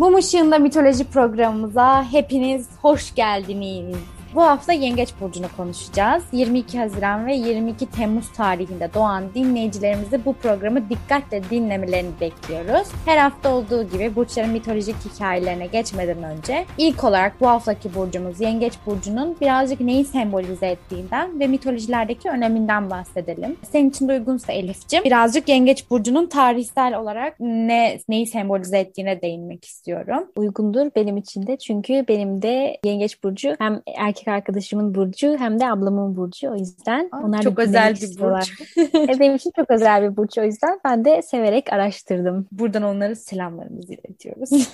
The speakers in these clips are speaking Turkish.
Mum Işığında Mitoloji programımıza hepiniz hoş geldiniz. Bu hafta Yengeç Burcu'nu konuşacağız. 22 Haziran ve 22 Temmuz tarihinde doğan dinleyicilerimizi bu programı dikkatle dinlemelerini bekliyoruz. Her hafta olduğu gibi burçların mitolojik hikayelerine geçmeden önce ilk olarak bu haftaki burcumuz Yengeç Burcu'nun birazcık neyi sembolize ettiğinden ve mitolojilerdeki öneminden bahsedelim. Senin için de uygunsa Elif'ciğim birazcık Yengeç Burcu'nun tarihsel olarak ne neyi sembolize ettiğine değinmek istiyorum. Uygundur benim için de çünkü benim de Yengeç Burcu hem erkek erkek arkadaşımın burcu hem de ablamın burcu. O yüzden Aa, onlar çok özel bir burç. Benim için çok özel bir burç. O yüzden ben de severek araştırdım. Buradan onlara selamlarımızı iletiyoruz.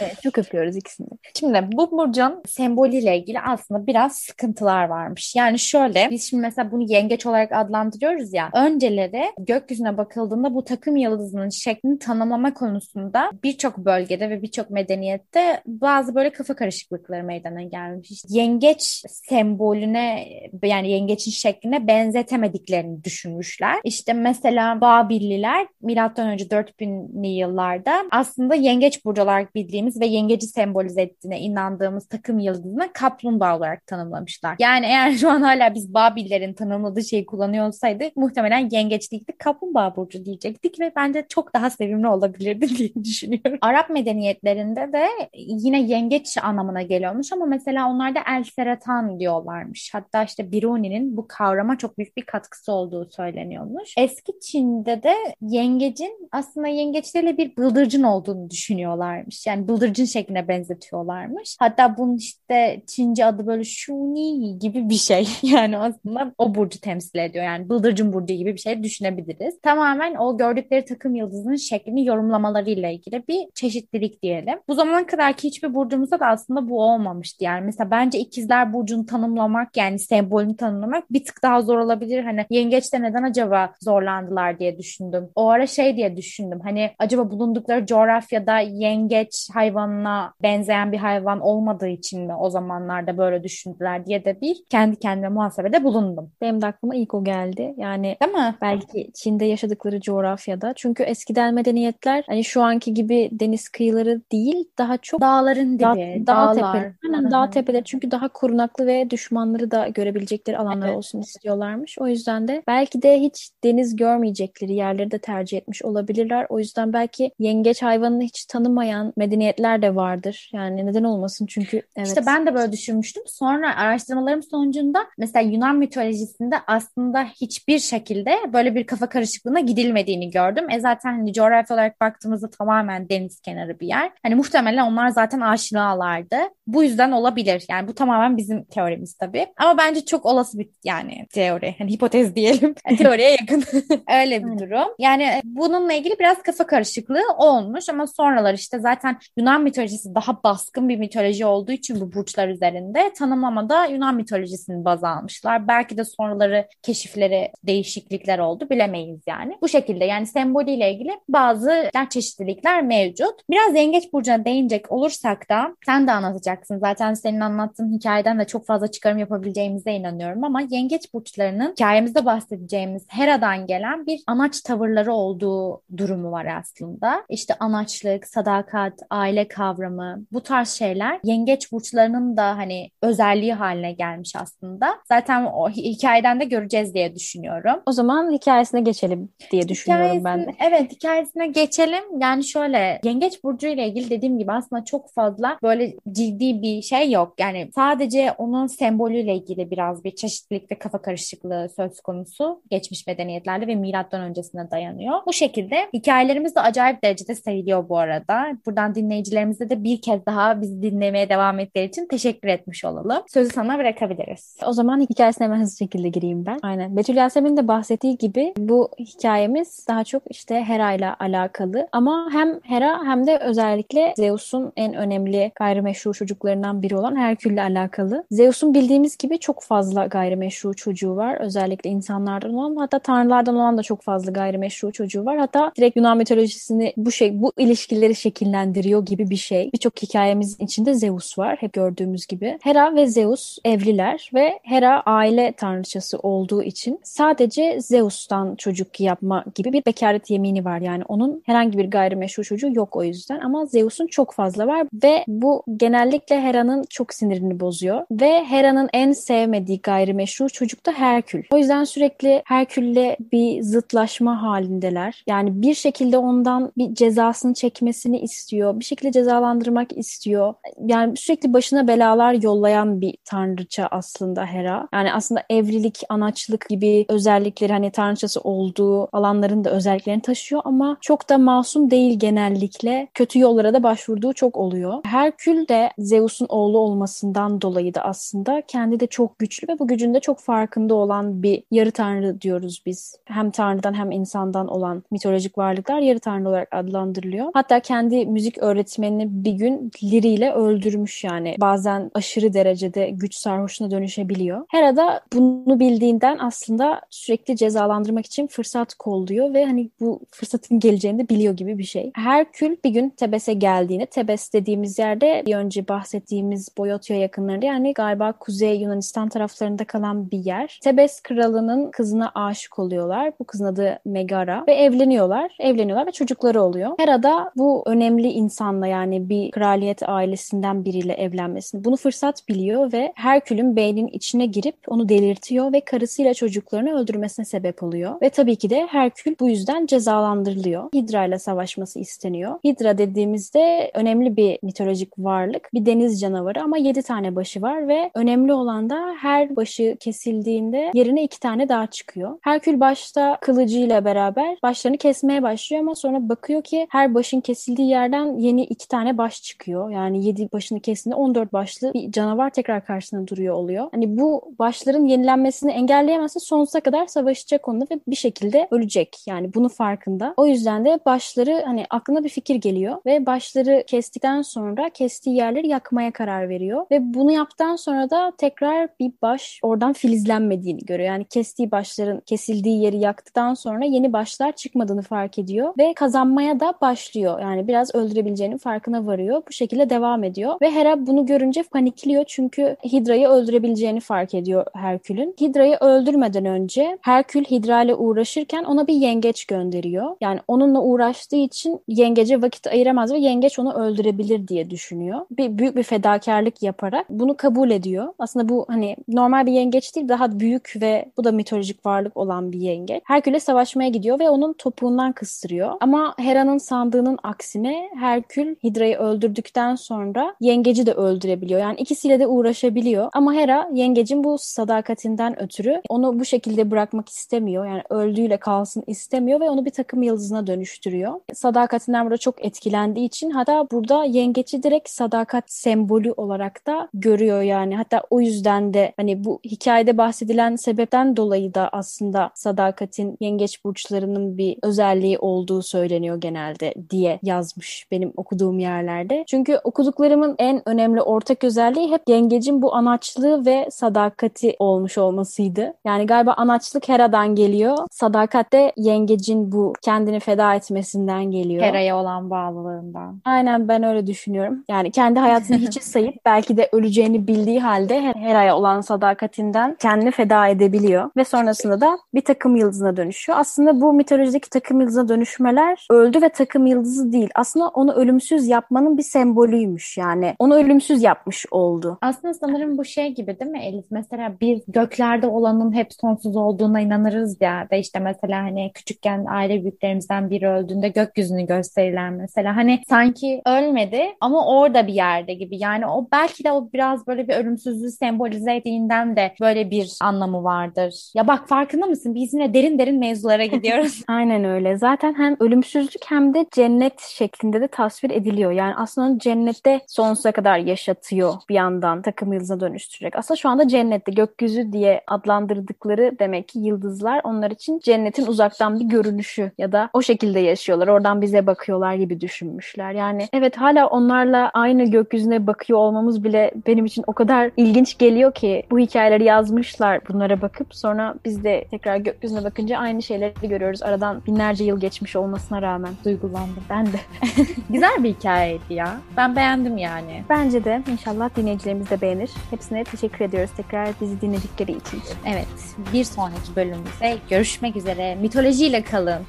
evet, çok öpüyoruz ikisini. Şimdi bu burcun sembolüyle ilgili aslında biraz sıkıntılar varmış. Yani şöyle biz şimdi mesela bunu yengeç olarak adlandırıyoruz ya. Önceleri gökyüzüne bakıldığında bu takım yıldızının şeklini tanımlama konusunda birçok bölgede ve birçok medeniyette bazı böyle kafa karışıklıkları meydana gelmiş. İşte yengeç sembolüne yani yengeçin şekline benzetemediklerini düşünmüşler. İşte mesela Babilliler milattan önce 4000'li yıllarda aslında yengeç burcu olarak bildiğimiz ve yengeci sembolize ettiğine inandığımız takım yıldızını kaplumbağa olarak tanımlamışlar. Yani eğer şu an hala biz Babillerin tanımladığı şeyi kullanıyor olsaydık muhtemelen yengeç değildi kaplumbağa burcu diyecektik ve bence çok daha sevimli olabilirdi diye düşünüyorum. Arap medeniyetlerinde de yine yengeç anlamına geliyormuş ama mesela onlarda El Seret yaratan diyorlarmış. Hatta işte Biruni'nin bu kavrama çok büyük bir katkısı olduğu söyleniyormuş. Eski Çin'de de yengecin aslında yengeçlerle bir bıldırcın olduğunu düşünüyorlarmış. Yani bıldırcın şekline benzetiyorlarmış. Hatta bunun işte Çince adı böyle Shuni gibi bir şey. Yani aslında o burcu temsil ediyor. Yani bıldırcın burcu gibi bir şey düşünebiliriz. Tamamen o gördükleri takım yıldızının şeklini yorumlamalarıyla ilgili bir çeşitlilik diyelim. Bu zamana kadarki hiçbir burcumuzda da aslında bu olmamıştı. Yani mesela bence ikizler ikizler burcunu tanımlamak yani sembolünü tanımlamak bir tık daha zor olabilir. Hani yengeçte neden acaba zorlandılar diye düşündüm. O ara şey diye düşündüm. Hani acaba bulundukları coğrafyada yengeç hayvanına benzeyen bir hayvan olmadığı için mi o zamanlarda böyle düşündüler diye de bir kendi kendime muhasebede bulundum. Benim de aklıma ilk o geldi. Yani Değil mi? belki Çin'de yaşadıkları coğrafyada. Çünkü eskiden medeniyetler hani şu anki gibi deniz kıyıları değil daha çok dağların dibi, dağ, dağ tepeleri. Aynen dağ tepeleri çünkü daha korunaklı ve düşmanları da görebilecekleri alanlar evet. olsun istiyorlarmış. O yüzden de belki de hiç deniz görmeyecekleri yerleri de tercih etmiş olabilirler. O yüzden belki yengeç hayvanını hiç tanımayan medeniyetler de vardır. Yani neden olmasın çünkü evet. İşte ben de böyle düşünmüştüm. Sonra araştırmalarım sonucunda mesela Yunan mitolojisinde aslında hiçbir şekilde böyle bir kafa karışıklığına gidilmediğini gördüm. E zaten hani coğrafi olarak baktığımızda tamamen deniz kenarı bir yer. Hani muhtemelen onlar zaten aşinalardı. Bu yüzden olabilir. Yani bu tamamen bizim teorimiz tabii. Ama bence çok olası bir yani teori. Hani hipotez diyelim. Teoriye yakın. Öyle bir durum. Yani e, bununla ilgili biraz kafa karışıklığı olmuş ama sonralar işte zaten Yunan mitolojisi daha baskın bir mitoloji olduğu için bu burçlar üzerinde tanımlamada Yunan mitolojisini baz almışlar. Belki de sonraları keşifleri değişiklikler oldu bilemeyiz yani. Bu şekilde yani sembolüyle ilgili bazı çeşitlilikler mevcut. Biraz yengeç burcuna değinecek olursak da sen de anlatacaksın. Zaten senin anlattığın hikayede hikayeden de çok fazla çıkarım yapabileceğimize inanıyorum ama yengeç burçlarının hikayemizde bahsedeceğimiz Hera'dan gelen bir anaç tavırları olduğu durumu var aslında. İşte anaçlık, sadakat, aile kavramı bu tarz şeyler yengeç burçlarının da hani özelliği haline gelmiş aslında. Zaten o hikayeden de göreceğiz diye düşünüyorum. O zaman hikayesine geçelim diye düşünüyorum ben de. Evet hikayesine geçelim. Yani şöyle yengeç burcu ile ilgili dediğim gibi aslında çok fazla böyle ciddi bir şey yok. Yani sadece Onun sembolüyle ilgili biraz bir çeşitlilik ve kafa karışıklığı söz konusu geçmiş medeniyetlerde ve milattan öncesine dayanıyor. Bu şekilde hikayelerimiz de acayip derecede seviliyor bu arada. Buradan dinleyicilerimize de bir kez daha bizi dinlemeye devam ettikleri için teşekkür etmiş olalım. Sözü sana bırakabiliriz. O zaman hikayesine hemen hızlı şekilde gireyim ben. Aynen. Betül Yasemin'in de bahsettiği gibi bu hikayemiz daha çok işte Hera ile alakalı. Ama hem Hera hem de özellikle Zeus'un en önemli gayrimeşru çocuklarından biri olan Herkül ile alakalı alakalı. Zeus'un bildiğimiz gibi çok fazla gayrimeşru çocuğu var. Özellikle insanlardan olan hatta tanrılardan olan da çok fazla gayrimeşru çocuğu var. Hatta direkt Yunan mitolojisini bu şey bu ilişkileri şekillendiriyor gibi bir şey. Birçok hikayemizin içinde Zeus var hep gördüğümüz gibi. Hera ve Zeus evliler ve Hera aile tanrıçası olduğu için sadece Zeus'tan çocuk yapma gibi bir bekaret yemini var. Yani onun herhangi bir gayrimeşru çocuğu yok o yüzden ama Zeus'un çok fazla var ve bu genellikle Hera'nın çok sinirini bozuyor ve Hera'nın en sevmediği gayrimeşru çocuk da Herkül. O yüzden sürekli Herkül'le bir zıtlaşma halindeler. Yani bir şekilde ondan bir cezasını çekmesini istiyor. Bir şekilde cezalandırmak istiyor. Yani sürekli başına belalar yollayan bir tanrıça aslında Hera. Yani aslında evlilik, anaçlık gibi özellikleri hani tanrıçası olduğu alanların da özelliklerini taşıyor ama çok da masum değil genellikle. Kötü yollara da başvurduğu çok oluyor. Herkül de Zeus'un oğlu olmasından dolayı da aslında kendi de çok güçlü ve bu gücünde çok farkında olan bir yarı tanrı diyoruz biz. Hem tanrıdan hem insandan olan mitolojik varlıklar yarı tanrı olarak adlandırılıyor. Hatta kendi müzik öğretmenini bir gün liriyle öldürmüş yani. Bazen aşırı derecede güç sarhoşuna dönüşebiliyor. Hera da bunu bildiğinden aslında sürekli cezalandırmak için fırsat kolluyor ve hani bu fırsatın geleceğini de biliyor gibi bir şey. Herkül bir gün Tebes'e geldiğinde Tebes dediğimiz yerde bir önce bahsettiğimiz Boyotya yakınlarında yani galiba Kuzey Yunanistan taraflarında kalan bir yer. Tebes kralının kızına aşık oluyorlar. Bu kızın adı Megara ve evleniyorlar. Evleniyorlar ve çocukları oluyor. Hera da bu önemli insanla yani bir kraliyet ailesinden biriyle evlenmesini bunu fırsat biliyor ve Herkül'ün beyninin içine girip onu delirtiyor ve karısıyla çocuklarını öldürmesine sebep oluyor. Ve tabii ki de Herkül bu yüzden cezalandırılıyor. Hidra ile savaşması isteniyor. Hidra dediğimizde önemli bir mitolojik varlık. Bir deniz canavarı ama yedi tane başı var ve önemli olan da her başı kesildiğinde yerine iki tane daha çıkıyor. Herkül başta kılıcıyla beraber başlarını kesmeye başlıyor ama sonra bakıyor ki her başın kesildiği yerden yeni iki tane baş çıkıyor. Yani yedi başını kestiğinde 14 başlı bir canavar tekrar karşısında duruyor oluyor. Hani bu başların yenilenmesini engelleyemezse sonsuza kadar savaşacak onunla ve bir şekilde ölecek. Yani bunu farkında. O yüzden de başları hani aklına bir fikir geliyor ve başları kestikten sonra kestiği yerleri yakmaya karar veriyor ve bunu yaptıktan sonra da tekrar bir baş oradan filizlenmediğini görüyor. Yani kestiği başların kesildiği yeri yaktıktan sonra yeni başlar çıkmadığını fark ediyor ve kazanmaya da başlıyor. Yani biraz öldürebileceğinin farkına varıyor. Bu şekilde devam ediyor ve Hera bunu görünce panikliyor çünkü Hidra'yı öldürebileceğini fark ediyor Herkül'ün. Hidra'yı öldürmeden önce Herkül Hidra ile uğraşırken ona bir yengeç gönderiyor. Yani onunla uğraştığı için yengece vakit ayıramaz ve yengeç onu öldürebilir diye düşünüyor. Bir büyük bir fedakarlık yaparak bunu kabul ediyor. Aslında bu hani normal bir yengeç değil daha büyük ve bu da mitolojik varlık olan bir yengeç. Herkül'e savaşmaya gidiyor ve onun topuğundan kıstırıyor. Ama Hera'nın sandığının aksine Herkül Hidra'yı öldürdükten sonra yengeci de öldürebiliyor. Yani ikisiyle de uğraşabiliyor. Ama Hera yengecin bu sadakatinden ötürü onu bu şekilde bırakmak istemiyor. Yani öldüğüyle kalsın istemiyor ve onu bir takım yıldızına dönüştürüyor. Sadakatinden burada çok etkilendiği için hatta burada yengeci direkt sadakat sembolü olarak da görüyor yani. Hatta o yüzden de hani bu hikayede bahsedilen sebepten dolayı da aslında sadakatin yengeç burçlarının bir özelliği olduğu söyleniyor genelde diye yazmış benim okuduğum yerlerde. Çünkü okuduklarımın en önemli ortak özelliği hep yengecin bu anaçlığı ve sadakati olmuş olmasıydı. Yani galiba anaçlık Hera'dan geliyor. Sadakat de yengecin bu kendini feda etmesinden geliyor. Hera'ya olan bağlılığından. Aynen ben öyle düşünüyorum. Yani kendi hayatını hiçe sayıp belki de öleceğini bildiği halde Hera'ya olan sadakatinden kendini feda edebiliyor. Ve sonrasında da bir takım yıldızına dönüşüyor. Aslında bu mitolojideki takım yıldızına dönüşmeler öldü ve takım yıldızı değil. Aslında onu ölümsüz yapmanın bir sembolüymüş yani. Onu ölümsüz yapmış oldu. Aslında sanırım bu şey gibi değil mi Elif? Mesela biz göklerde olanın hep sonsuz olduğuna inanırız ya. Da işte mesela hani küçükken aile büyüklerimizden biri öldüğünde gökyüzünü gösterirler mesela. Hani sanki ölmedi ama orada bir yerde gibi. Yani o belki de o biraz böyle bir ölümsüzlüğü sembolize ettiğinden de böyle bir anlamı vardır. Ya bak farkında mısın? Biz yine derin derin mevzulara gidiyoruz. Aynen öyle. Zaten hem ölümsüzlük hem de cennet şeklinde de tasvir ediliyor. Yani aslında cennette sonsuza kadar yaşatıyor bir yandan takım yıldızına dönüştürecek. Aslında şu anda cennette gökyüzü diye adlandırdıkları demek ki yıldızlar onlar için cennetin uzaktan bir görünüşü ya da o şekilde yaşıyorlar. Oradan bize bakıyorlar gibi düşünmüşler. Yani evet hala onlarla aynı gökyüzüne bakıyor olmamız bile benim için için o kadar ilginç geliyor ki bu hikayeleri yazmışlar bunlara bakıp sonra biz de tekrar gökyüzüne bakınca aynı şeyleri görüyoruz. Aradan binlerce yıl geçmiş olmasına rağmen. Duygulandım. Ben de. Güzel bir hikayeydi ya. Ben beğendim yani. Bence de inşallah dinleyicilerimiz de beğenir. Hepsine teşekkür ediyoruz tekrar bizi dinledikleri için. Evet. Bir sonraki bölümümüzde görüşmek üzere. Mitolojiyle kalın.